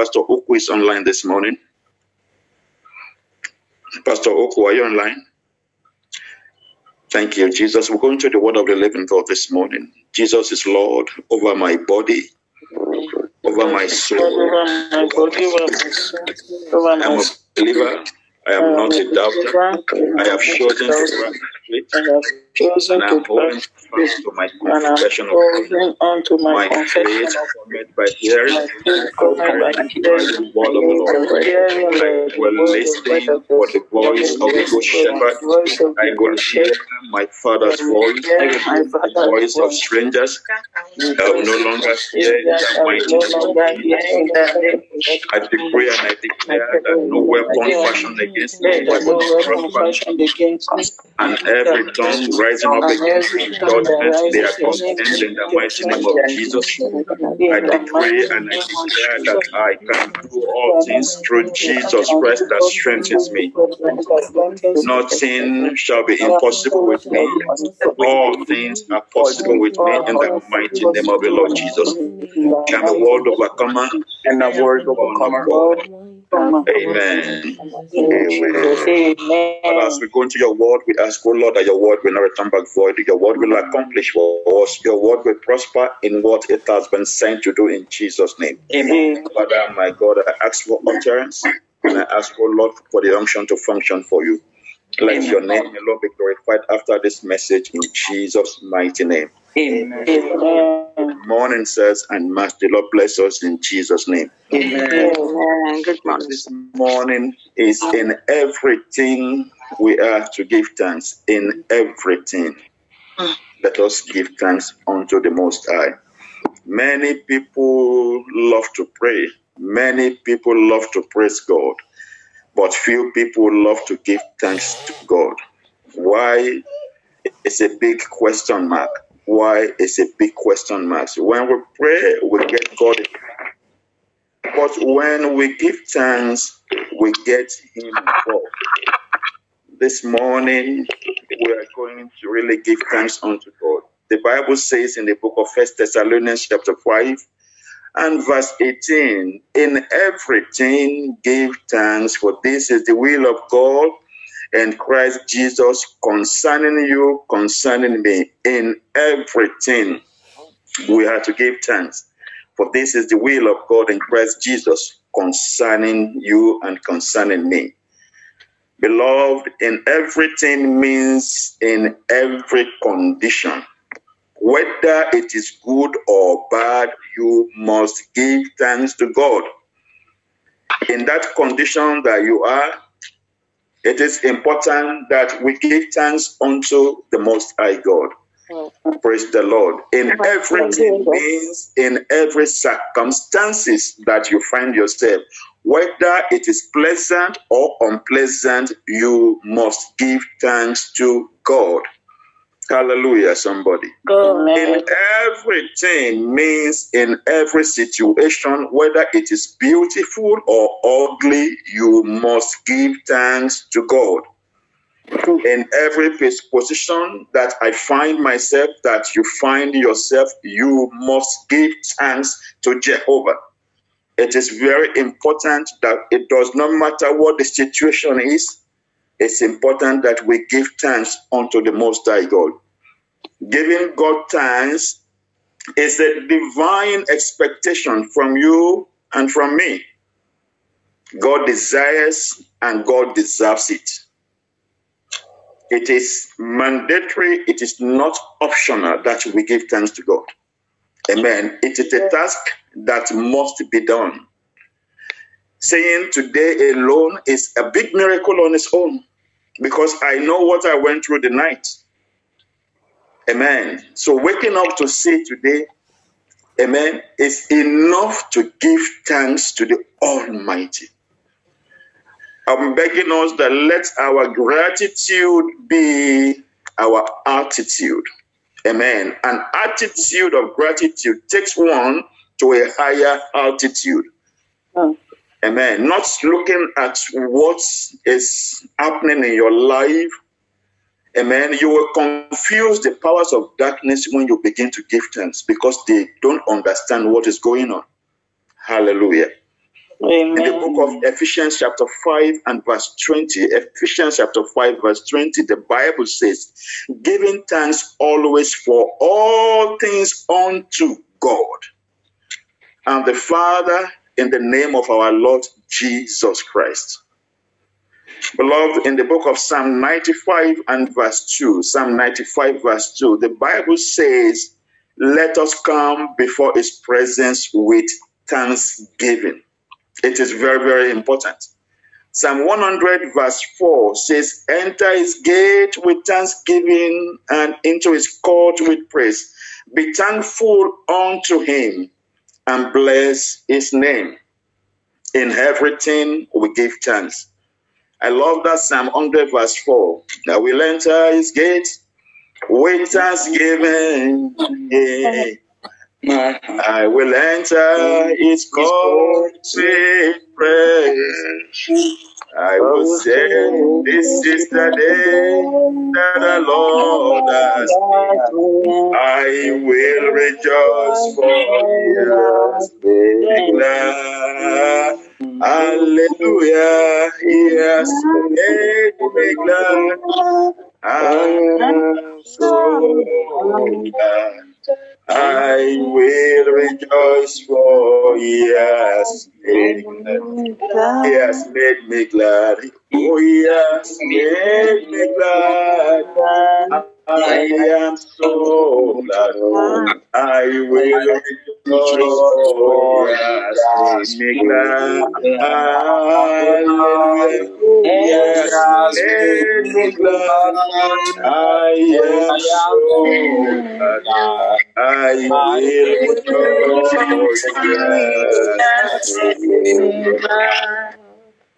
Pastor Oku is online this morning. Pastor Oku, are you online? Thank you, Jesus. We're going to the word of the living God this morning. Jesus is Lord over my body, over my soul. Over my body, over my soul, over I'm a believer. I am not a doubter. I have chosen to I have chosen and to holding trust my and I'm confession of faith. holding on to my confession faith of commit by hearing, my faith by hearing, the word of the Lord. by hearing the I will listen for the voice of the good shepherd. the voice of I will hear my father's voice, the voice of strangers. I will no longer hear the mighty no name of longer hear Jesus. in the name of Jesus. I decree and I declare that no weapon fashioned against me will weapon prosper, fashioned against me and every tongue rising up against every me in tongue that judgment they are condemned in the mighty name of Jesus. I In the decree and I declare that I can do all things through Jesus Christ that strengthens me. because that strengthens me. Nothing shall be impossible with me. be impossible with All things are possible with me in the mighty name of the Lord Jesus. me. In the I am a world name overcomer and a world overcomer. Lord, come Amen. Amen. But as we go into your word, we ask, oh Lord, that your word will not return back void. Your word will accomplish for us. Your word will prosper in what it has been sent to do in Jesus' name. Amen. Father, my God, I ask for utterance and I ask, oh Lord, for the unction to function for you. Let your name alone be glorified after this message in Jesus' mighty name. Amen. Amen. Morning says, and must the Lord bless us in Jesus' name. Amen. Amen. Good morning. This morning is in everything we are to give thanks. In everything. Let us give thanks unto the Most High. Many people love to pray. Many people love to praise God. But few people love to give thanks to God. Why? It's a big question mark. Why? It's a big question mark. When we pray, we get God. But when we give thanks, we get Him involved. This morning, we are going to really give thanks unto God. The Bible says in the book of First Thessalonians, chapter 5, and verse 18 In everything give thanks, for this is the will of God and Christ Jesus concerning you, concerning me. In everything, we have to give thanks. For this is the will of God in Christ Jesus concerning you and concerning me. Beloved, in everything means in every condition. Whether it is good or bad, you must give thanks to God. In that condition that you are, it is important that we give thanks unto the Most High God. Praise the Lord. In everything means in every circumstances that you find yourself, whether it is pleasant or unpleasant, you must give thanks to God. Hallelujah, somebody. In everything means in every situation, whether it is beautiful or ugly, you must give thanks to God. In every position that I find myself, that you find yourself, you must give thanks to Jehovah. It is very important that it does not matter what the situation is, it's important that we give thanks unto the Most High God. Giving God thanks is a divine expectation from you and from me. God desires and God deserves it. It is mandatory, it is not optional that we give thanks to God. Amen. It is a task that must be done. Saying today alone is a big miracle on its own because I know what I went through the night. Amen. So waking up to say today, Amen, is enough to give thanks to the Almighty. I'm begging us that let our gratitude be our attitude. Amen. An attitude of gratitude takes one to a higher altitude. Mm. Amen. Not looking at what is happening in your life. Amen. You will confuse the powers of darkness when you begin to give thanks because they don't understand what is going on. Hallelujah. In the book of Ephesians, chapter 5 and verse 20, Ephesians chapter 5, verse 20, the Bible says, Giving thanks always for all things unto God and the Father in the name of our Lord Jesus Christ. Beloved, in the book of Psalm 95 and verse 2, Psalm 95 verse 2, the Bible says, Let us come before his presence with thanksgiving. It is very, very important. Psalm 100 verse 4 says, Enter his gate with thanksgiving and into his court with praise. Be thankful unto him and bless his name. In everything we give thanks. I love that Psalm 100 verse 4. That we'll enter his gate with thanksgiving. Yeah. I will enter his court with praise. I will say, this is the day that the Lord has made. I will rejoice for he has made glad. Hallelujah, he has made me glad. I am so glad. I will rejoice for he has made me glad. He has made me glad. Oh, he has made me glad. I am so glad. Oh, I will rejoice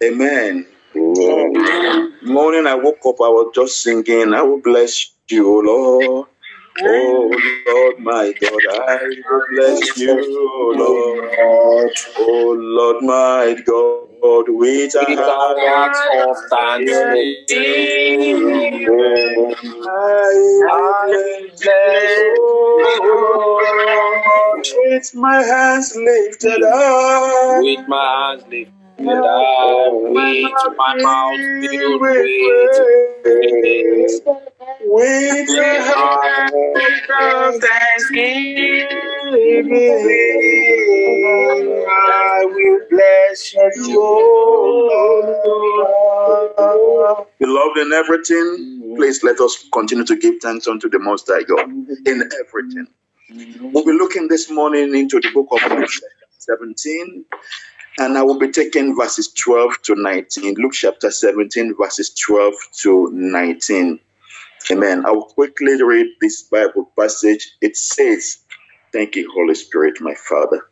Amen. Morning, I woke up, I was just singing, I will bless you, Lord. Oh Lord, my God, I will bless you, O Lord. Oh Lord, my God, with a With a heart of thanksgiving, oh, I will bless you, Lord. With my hands lifted up. with my hands lifted up, with my mouth filled with. With a heart of thanksgiving, I will bless you, Lord. Beloved in everything, please let us continue to give thanks unto the Most High God in everything. We'll be looking this morning into the book of Luke 17, and I will be taking verses 12 to 19. Luke chapter 17, verses 12 to 19. Amen. I will quickly read this Bible passage. It says, Thank you, Holy Spirit, my Father.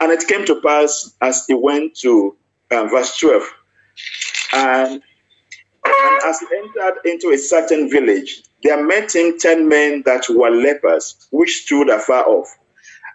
And it came to pass as he went to uh, verse 12, and and as he entered into a certain village, there met him ten men that were lepers, which stood afar off.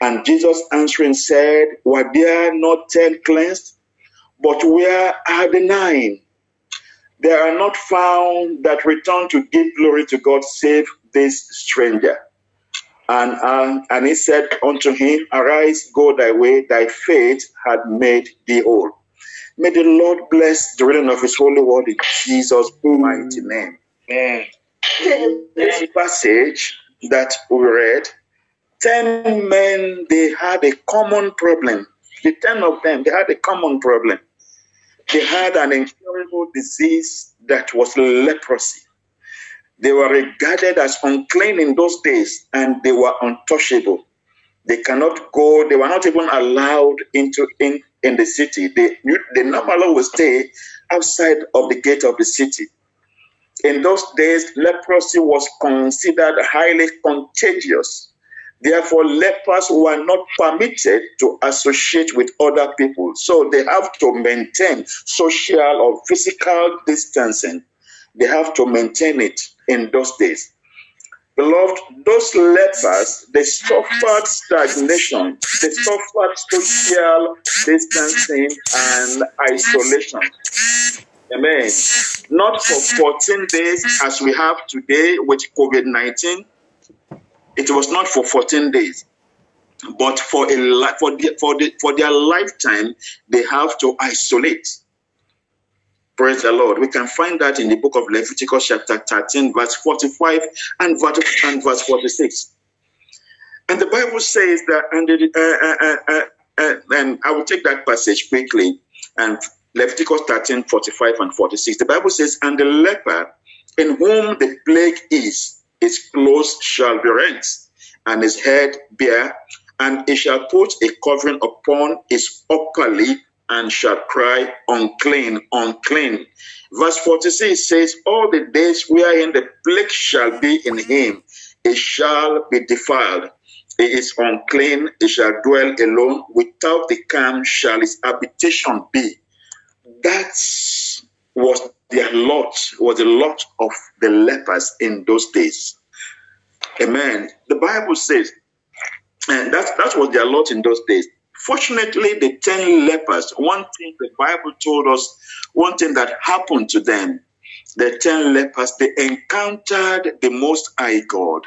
And Jesus answering said, Were there not ten cleansed? But where are the nine? There are not found that return to give glory to God save this stranger. And, uh, and he said unto him, Arise, go thy way, thy faith had made thee whole. May the Lord bless the reading of his holy word in Jesus' mighty name. This passage that we read, ten men, they had a common problem. The ten of them, they had a common problem. They had an incurable disease that was leprosy. They were regarded as unclean in those days and they were untouchable. They cannot go, they were not even allowed into in, in the city. They, they normally would stay outside of the gate of the city. In those days, leprosy was considered highly contagious. Therefore, lepers were not permitted to associate with other people. So they have to maintain social or physical distancing. They have to maintain it in those days. Beloved, those lepers, they suffered stagnation, they suffered social distancing and isolation. Amen. Not for 14 days as we have today with COVID 19. It was not for 14 days. But for a li- for, the, for, the, for their lifetime, they have to isolate. Praise the Lord. We can find that in the book of Leviticus, chapter 13, verse 45 and verse, and verse 46. And the Bible says that, and, uh, uh, uh, uh, and I will take that passage quickly. And Leviticus 13, 45 and 46. The Bible says, And the leper in whom the plague is, his clothes shall be rent, and his head bare, and he shall put a covering upon his upper lip, and shall cry, Unclean, unclean. Verse 46 says, All the days wherein the plague shall be in him, he shall be defiled. He is unclean, he shall dwell alone, without the camp shall his habitation be that was their lot, was the lot of the lepers in those days. Amen. The Bible says, and that, that was their lot in those days. Fortunately, the 10 lepers, one thing the Bible told us, one thing that happened to them, the 10 lepers, they encountered the Most High God.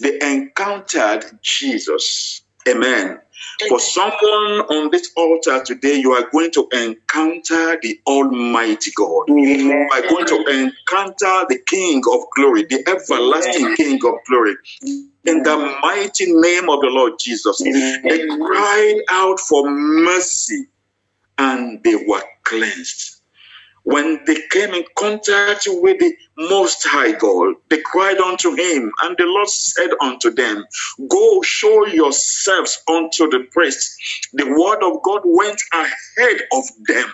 They encountered Jesus. Amen. For someone on this altar today, you are going to encounter the Almighty God. Amen. You are going to encounter the King of glory, the everlasting King of glory. In the mighty name of the Lord Jesus, Amen. they cried out for mercy and they were cleansed. When they came in contact with the Most High God, they cried unto him, and the Lord said unto them, Go show yourselves unto the priest. The word of God went ahead of them.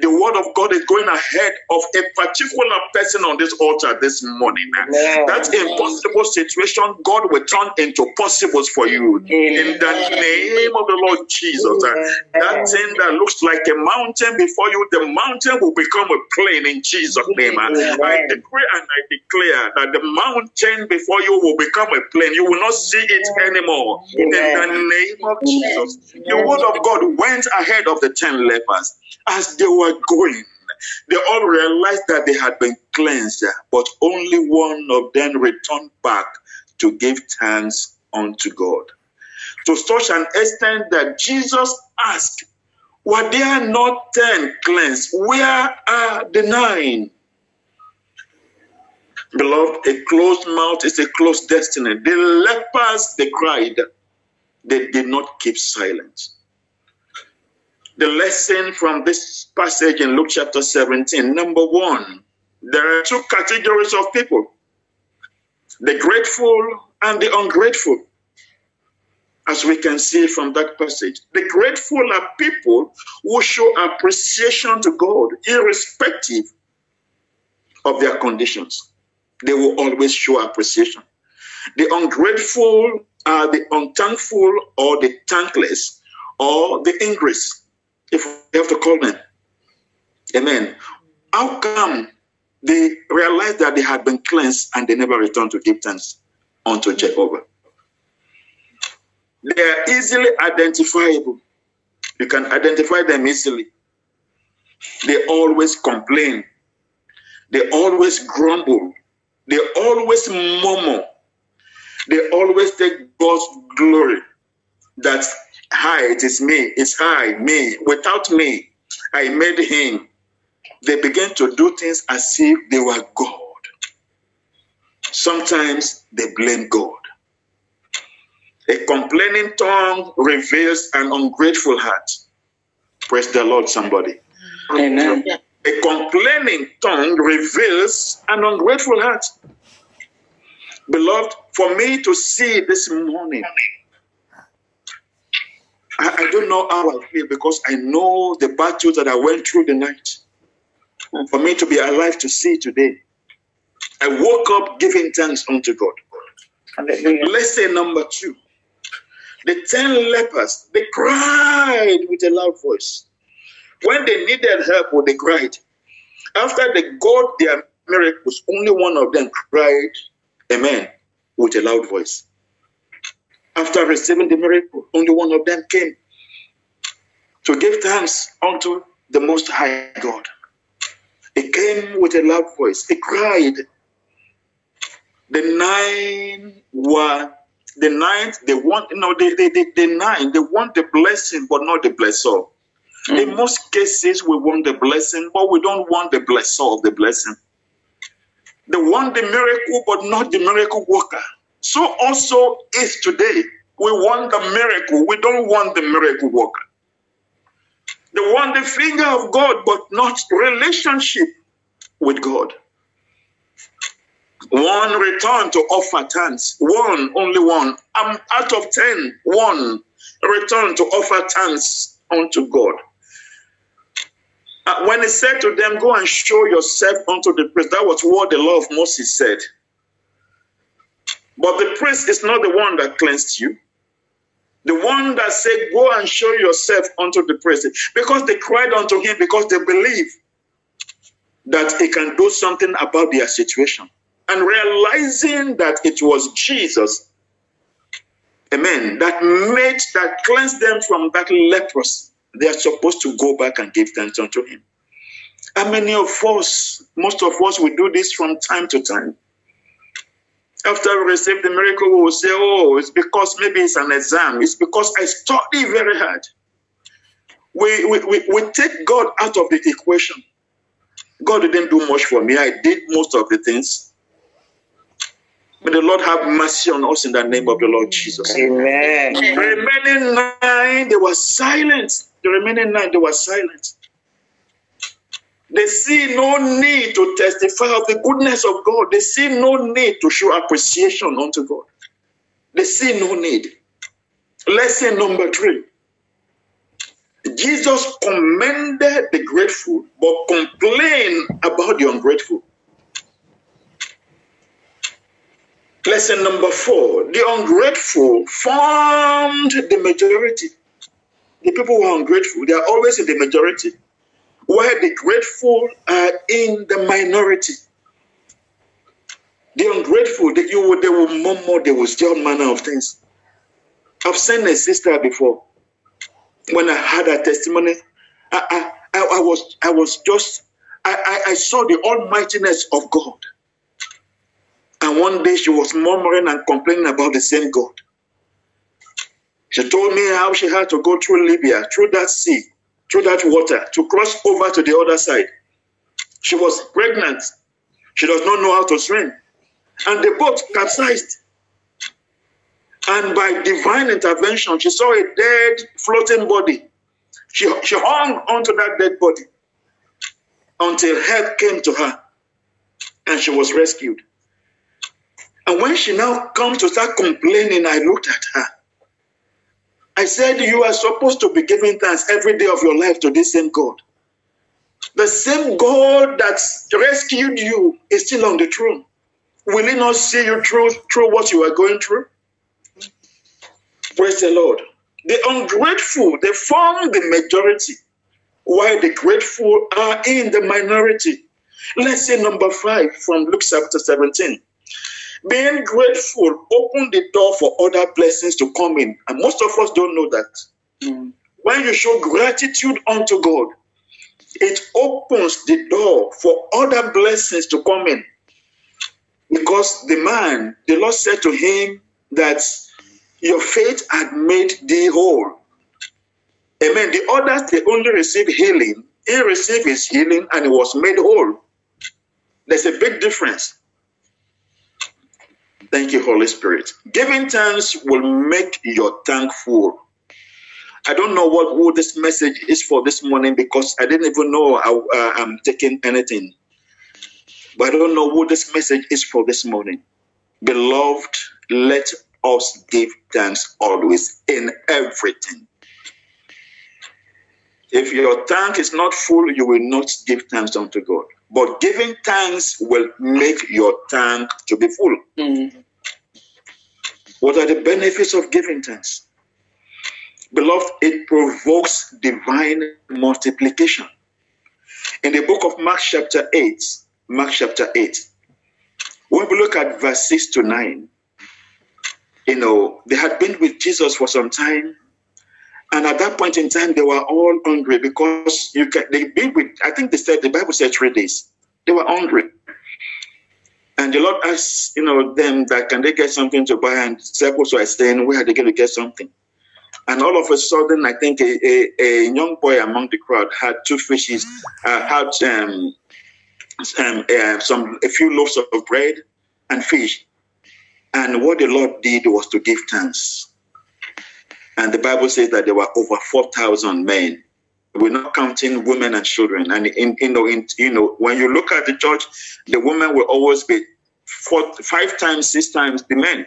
The word of God is going ahead of a particular person on this altar this morning. Amen. That impossible situation, God will turn into possibles for you. In the name of the Lord Jesus. That thing that looks like a mountain before you, the mountain will become a plain in Jesus' name. I decree and I declare that the mountain before you will become a plain. You will not see it anymore. In the name of Jesus. The word of God went ahead of the ten lepers as they were going. They all realized that they had been cleansed, but only one of them returned back to give thanks unto God. To such an extent that Jesus asked, Were there not ten cleansed? Where are the nine? Beloved, a closed mouth is a closed destiny. The lepers, they cried. They did not keep silent. The lesson from this passage in Luke chapter 17 number one, there are two categories of people the grateful and the ungrateful. As we can see from that passage, the grateful are people who show appreciation to God, irrespective of their conditions. They will always show appreciation. The ungrateful are the unthankful or the thankless or the ingrates, if we have to call them. Amen. How come they realized that they had been cleansed and they never returned to give unto Jehovah? They are easily identifiable. You can identify them easily. They always complain. They always grumble. They always murmur. They always take God's glory. That high, it is me, it's high, me. Without me, I made him. They begin to do things as if they were God. Sometimes they blame God. A complaining tongue reveals an ungrateful heart. Praise the Lord, somebody. Amen. A complaining tongue reveals an ungrateful heart. Beloved, for me to see this morning, I, I don't know how I feel because I know the battles that I went through the night. For me to be alive to see today, I woke up giving thanks unto God. Hallelujah. Let's say number two. The ten lepers, they cried with a loud voice. When they needed help, they cried. After they got their miracles, only one of them cried, Amen, with a loud voice. After receiving the miracle, only one of them came to give thanks unto the Most High God. He came with a loud voice. He cried. The nine were the ninth. They want you know the, the, the, nine. They want the blessing, but not the blesser. Hmm. In most cases, we want the blessing, but we don't want the blesser of the blessing. They want the miracle, but not the miracle worker. So also is today. We want the miracle. We don't want the miracle worker. They want the finger of God, but not relationship with God. One return to offer thanks. One, only one. I'm out of ten, one One return to offer thanks unto God. Uh, when he said to them, Go and show yourself unto the priest, that was what the law of Moses said. But the priest is not the one that cleansed you. The one that said, Go and show yourself unto the priest. Because they cried unto him because they believe that he can do something about their situation. And realizing that it was Jesus, amen, that made, that cleansed them from that leprosy, they are supposed to go back and give thanks unto him. How many of us, most of us, we do this from time to time? After we receive the miracle, we will say, Oh, it's because maybe it's an exam. It's because I study very hard. We, we, we, we take God out of the equation. God didn't do much for me. I did most of the things. May the Lord have mercy on us in the name of the Lord Jesus. Amen. The remaining nine, they were silent. The remaining nine, they were silent. They see no need to testify of the goodness of God. They see no need to show appreciation unto God. They see no need. Lesson number three. Jesus commended the grateful, but complained about the ungrateful. Lesson number four. The ungrateful formed the majority. The people who are ungrateful, they are always in the majority, while the grateful are in the minority. The ungrateful, they, you, they will murmur, they will say all manner of things. I've seen a sister before. When I had her testimony, I, I, I, I was I was just I, I saw the almightiness of God. And one day she was murmuring and complaining about the same God. She told me how she had to go through Libya, through that sea, through that water, to cross over to the other side. She was pregnant. She does not know how to swim. And the boat capsized. And by divine intervention, she saw a dead, floating body. She, she hung onto that dead body until help came to her and she was rescued. And when she now comes to start complaining, I looked at her. I said, You are supposed to be giving thanks every day of your life to this same God. The same God that rescued you is still on the throne. Will He not see you through, through what you are going through? Praise the Lord. The ungrateful, they form the majority, while the grateful are in the minority. Lesson number five from Luke chapter 17. Being grateful open the door for other blessings to come in. And most of us don't know that. Mm. When you show gratitude unto God, it opens the door for other blessings to come in. Because the man, the Lord said to him that your faith had made thee whole. Amen. The others, they only received healing. He received his healing and he was made whole. There's a big difference. Thank you, Holy Spirit. Giving thanks will make your tank full. I don't know what this message is for this morning because I didn't even know I, uh, I'm taking anything. But I don't know who this message is for this morning. Beloved, let us give thanks always in everything. If your tank is not full, you will not give thanks unto God. But giving thanks will make your tank to be full. Mm. What are the benefits of giving thanks? Beloved, it provokes divine multiplication. In the book of Mark, chapter 8, Mark chapter 8, when we look at verse 6 to 9, you know, they had been with Jesus for some time. And at that point in time, they were all hungry because you can, they've been with, I think they said, the Bible said three days. They were hungry. And the Lord asked, you know, them that can they get something to buy? And disciples were saying, where are they going to get something? And all of a sudden, I think a, a, a young boy among the crowd had two fishes, uh, had um, um, uh, some a few loaves of bread and fish. And what the Lord did was to give thanks. And the Bible says that there were over 4,000 men. We're not counting women and children. And in, you know, in, you know, when you look at the church, the women will always be four, five times, six times the men.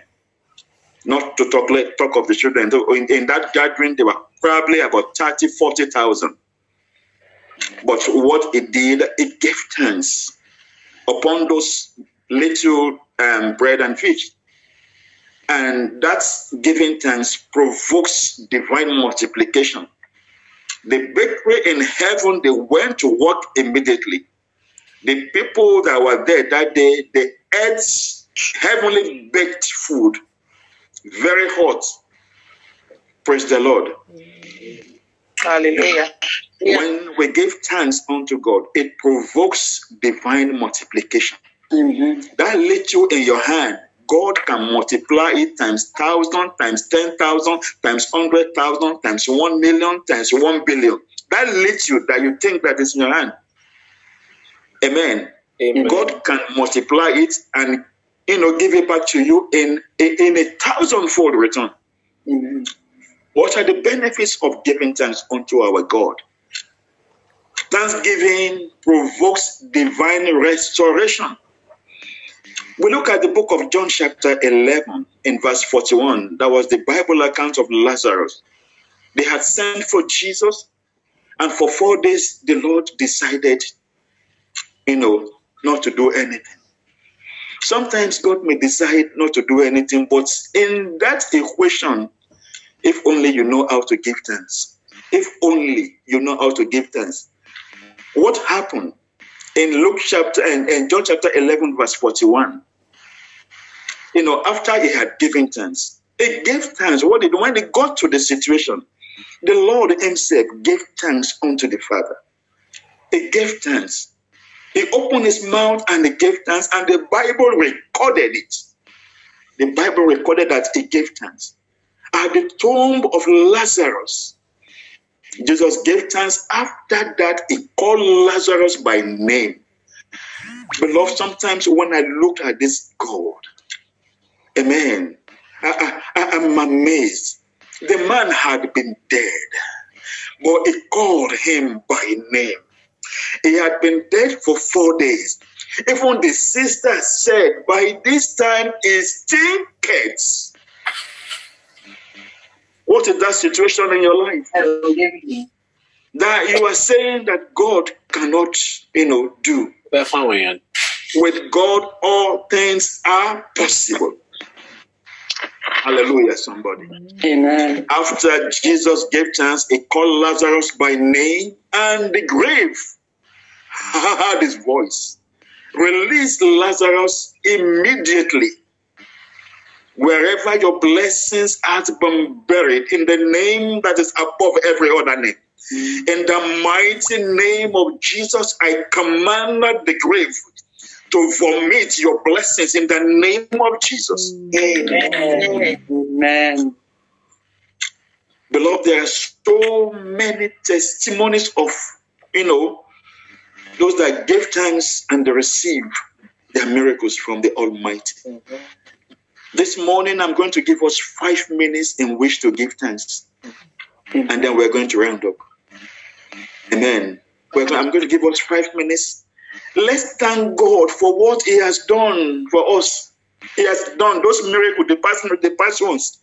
Not to talk talk of the children. In, in that gathering, there were probably about 30, 40,000. But what it did, it gave thanks upon those little um, bread and fish. And that giving thanks provokes divine multiplication. The bakery in heaven, they went to work immediately. The people that were there that day, they ate heavenly baked food, very hot. Praise the Lord. Hallelujah. When we give thanks unto God, it provokes divine multiplication. Mm-hmm. That little in your hand, God can multiply it times thousand, times ten thousand, times hundred thousand, times one million, times one billion. That leads you that you think that is in your hand. Amen. Amen. God can multiply it and you know give it back to you in in a thousandfold return. Mm-hmm. What are the benefits of giving thanks unto our God? Thanksgiving provokes divine restoration. We look at the book of John, chapter 11, in verse 41. That was the Bible account of Lazarus. They had sent for Jesus, and for four days, the Lord decided, you know, not to do anything. Sometimes God may decide not to do anything, but in that equation, if only you know how to give thanks, if only you know how to give thanks. What happened in Luke chapter and, and John chapter 11, verse 41? You know, after he had given thanks, he gave thanks. What did when they got to the situation, the Lord Himself gave thanks unto the Father. He gave thanks. He opened his mouth and he gave thanks, and the Bible recorded it. The Bible recorded that he gave thanks. At the tomb of Lazarus, Jesus gave thanks. After that, he called Lazarus by name. Beloved, sometimes when I look at this God, amen, I, am amazed. The man had been dead, but he called him by name. He had been dead for four days. Even the sister said, By this time he stinketh. What is that situation in your life? That you are saying that God cannot, you know, do. Bẹ́ẹ̀ fún àwọn èèyàn. With God, all things are possible. Hallelujah, somebody. Amen. After Jesus gave chance, he called Lazarus by name, and the grave heard his voice. Release Lazarus immediately. Wherever your blessings has been buried, in the name that is above every other name. In the mighty name of Jesus, I command the grave to vomit your blessings in the name of Jesus. Amen. Amen. Beloved, there are so many testimonies of, you know, those that gave thanks and they received their miracles from the Almighty. This morning, I'm going to give us five minutes in which to give thanks, and then we're going to round up. Amen. We're I'm going to give us five minutes. Let's thank God for what He has done for us. He has done those miracles, the past, the past ones.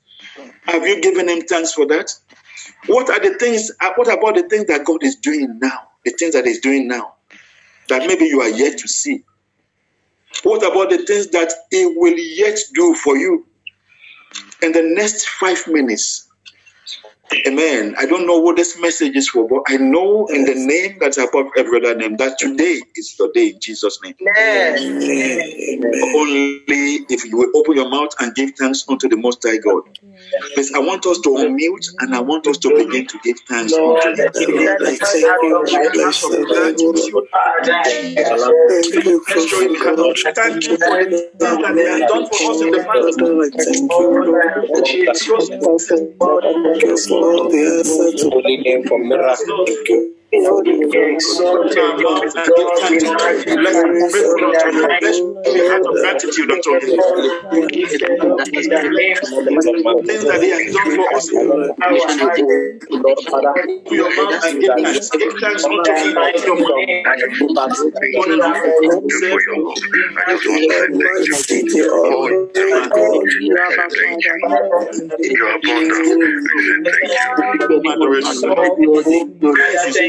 Have you given Him thanks for that? What are the things? uh, What about the things that God is doing now? The things that He's doing now that maybe you are yet to see. What about the things that He will yet do for you? In the next five minutes, Amen. I don't know what this message is for, but I know in the name that's above every other name that today is your day in Jesus' name. Amen. Only if you will open your mouth and give thanks unto the Most High God. Please, I want us to unmute and I want us to begin to give thanks unto Him. So you thank Him for anything that He has done for us in the past. Holy name for miracle. Open your mouth and give thanks unto Him. Let's pray for unto Him. Let's be a heart of gratitude unto Him. Things that He has done for us in Lord Father, Open your mouth and give thanks. Give thanks unto Him. Open your mouth. Open your mouth. Say, I just want to say thank you. Oh, my God. I say thank you. You are wonderful. I say thank you. adoration. Your mercy is upon me. I say thank you. Thank you, Jesus. I say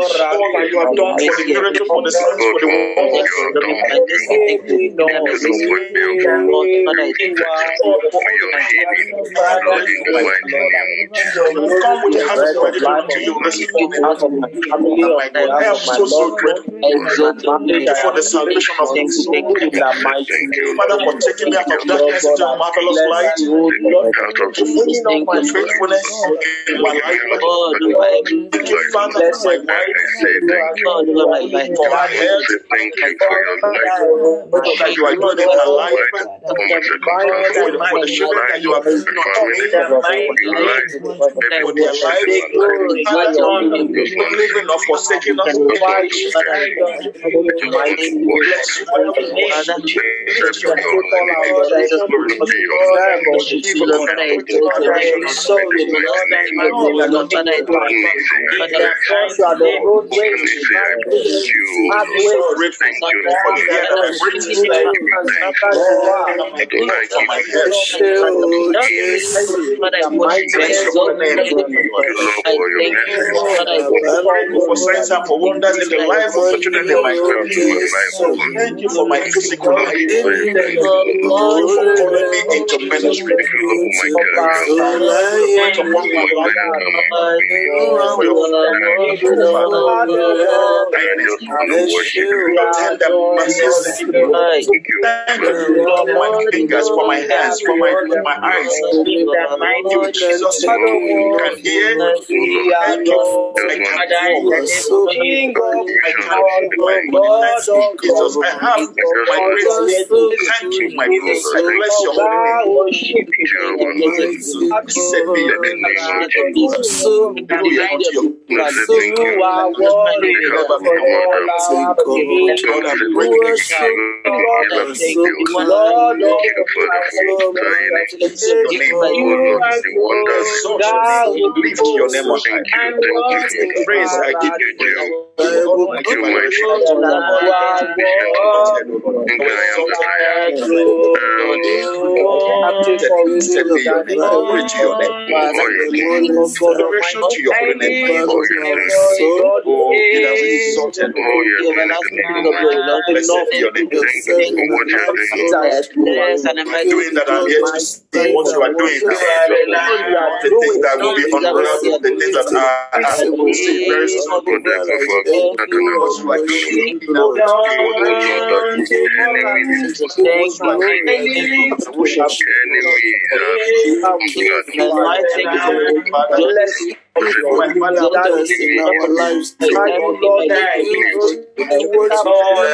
For you for. For for for for have for the for for have for miracle, for for have for have. Thank you for name of I. Thank you for the Father, for taking me out of darkness marvelous light. Your faithfulness. Thank you, Father, for my I say thank you. for her health, Say thank you for your life. that you are doing in life, For my circumstances. for the, children that you have given My unto me, family. Your life. Every for their process lives. in my life. Father, I just want to leaving or forsaking us. I just want to thank you. I just want to worship Bless you, Father. We worship you. Blessed be your holy name. Blessed be your name. Give you honor, give you adoration unto In the mighty name of Nisi, I bless you, O Lord. so grateful Thank you, for Lord. the air that I breathe. Thank you, thank you. My Don't I God, for give my you health. Thank Bless your holy you, Lord, for your message. Thank you for signs and for wonders in the life of the children in my Come to my life, O God. Thank you for my physical life. Thank you, O Thank you for calling me into ministry. Thank you, for my career. Wait upon For my your life. For. Worship. Thank you. Thank my fingers, for my hands, for my my eyes. Jesus. Oh, can hear. oh. I can walk. I can. I have my grace. Thank you, my grace. Bless your holy name. Blessed be your unto your Blessed thank you. never be God, I'm grateful. Thank you, Father, for tying it. Your name. Lord, the wonders. Exalt your name. Lift your name on high. Thank you, thank you. Praise I give Thank you you, praise. Thank you, mighty God. Thank you, I am that I am. Blessed be your name. Glory to your name. to your name. Oh, yes. Oh, be thou exalted. Oh, yes. Blessed be your name. Blessed be your name. Thank you for what you're doing. Doing that I'm here to see what you are doing now. Not the things that will be unraveled, the things that are, are will see very soon. God, I prefer that to know What you are doing now. Lord, that enemies, What you are doing. I wish I enemies have gathered.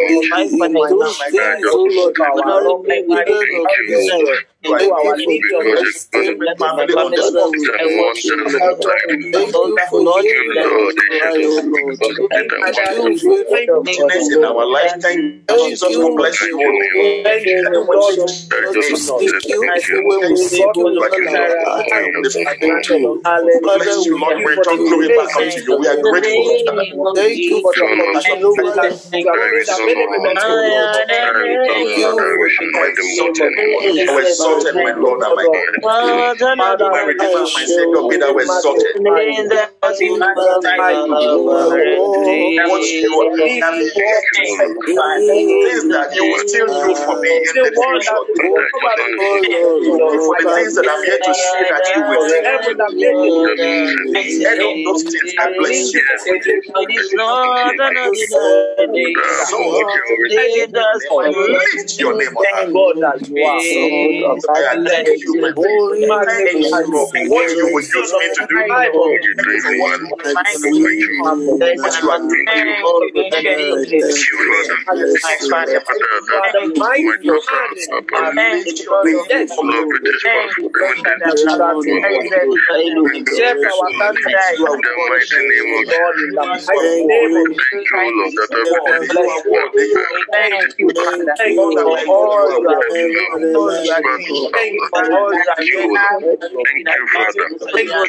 Father, my father, our lives. I just want to thank you, are Because it's going to family on this It's a wonderful time. Thank you for You, hearing Lord, they should cry, have O Lord. because it's a wonderful goodness in our life. Thank Jesus for blessing Thank you. you, name. Thank you, when Lord, you I just want to say Thank you thank for you. when we you with Thank all you our for heart and this we life. thank you. bless you, Lord. We return glory back unto you. We are grateful. Thank you for the opportunity you have made available unto us. We're exalted, my Lord and my God. My Redeemer, my Savior, be thou exalted. What you have things that you will still do for me in the future. For the things that I'm yet to see that you will do. Instead of those things, I bless you. So, lift your name on high. I thank you, my God. Thank you for what you will use me to do. For what what you are doing. Thank you, Lord. I just want to say thank you, Lord. I can't, Lord. What you have done for me, oh Lord. Like my what you have done is here. Lord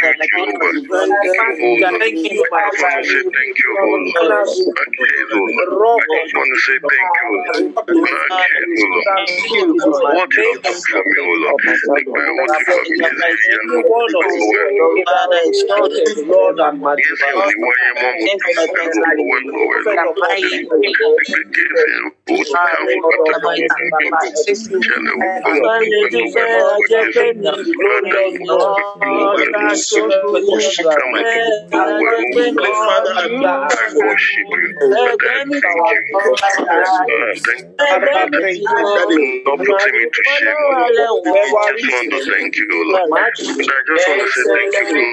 and my Yes, only one year more. Well, well, well. Father, I worship you. I thank you. Not putting me to shame, Lord. I just want to thank you, Lord. I just want to say thank you for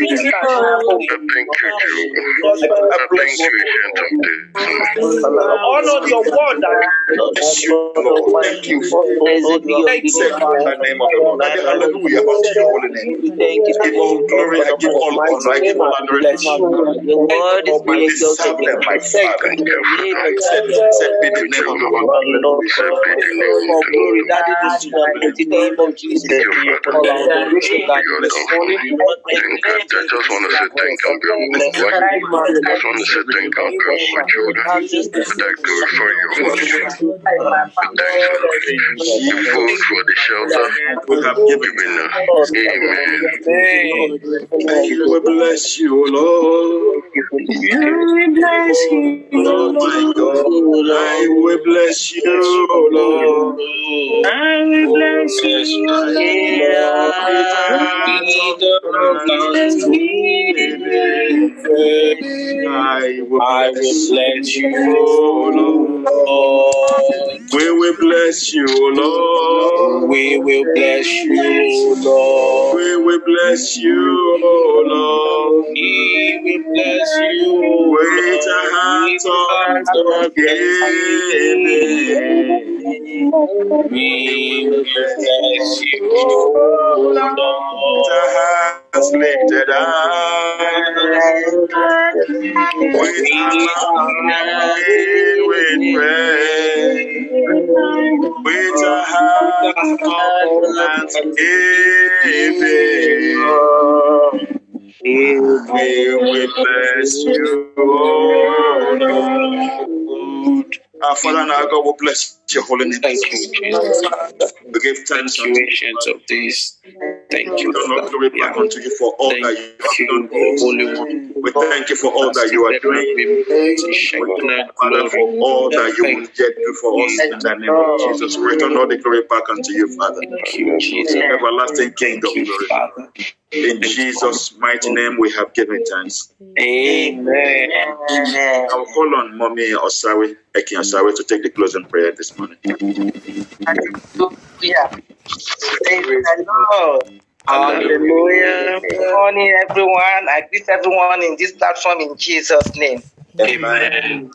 Jehovah. I thank you, Ancient of Days. honor your word that Bless you, Lord. Thank you for Blessed be your Say in the name of the Lord. Daddy, Hallelujah. Unto your holy name. Thank you I give all glory. I give all honor. I give all adoration. Your word is You being deserve exalted. them, my Father. Thank you, Father. Said, said be the name of the Lord. Blessed be the name of the Lord. That is the mighty name of Jesus. Thank you, Father. All our adoration For that your is love for me. Thank you. I just want to say thank you on my wife. I just want to say thank you on behalf of my children. And I glorify your holy name. Thanks, Lord. The food for the shelter. We have given Given us. Amen. We bless you, Lord. I will bless you, Lord, my God. I will bless you, Lord. I will bless you, I will I will bless bless you, you, Lord. Lord. We will bless you, Lord. We will bless you, Lord. We will bless you, Lord. We will bless you With a heart of thanksgiving. We will bless you, With Lord. Heart lifted high. With mouth filled with praise. With a heart of thanksgiving. We will bless you, O Lord. Our Father and our God will bless your holy name. Thank you, Jesus. We give thanks Thank unto you, ancient of days. Thank you, don't Lord. not glory back unto you for all that you have done for Holy us. One. We thank you for all that you are doing. We thank you, Father, for all that you will yet do for us in the name of Jesus. We return all the glory back unto you, Father. Thank you, Jesus. Everlasting kingdom, Thank you, glory. Father. In Jesus' mighty name, we have given thanks. Amen. I will call on Mommy so I want to take the closing prayer this morning. Hallelujah. Praise Good morning, everyone. I greet everyone in this platform in Jesus' name. Amen. Amen.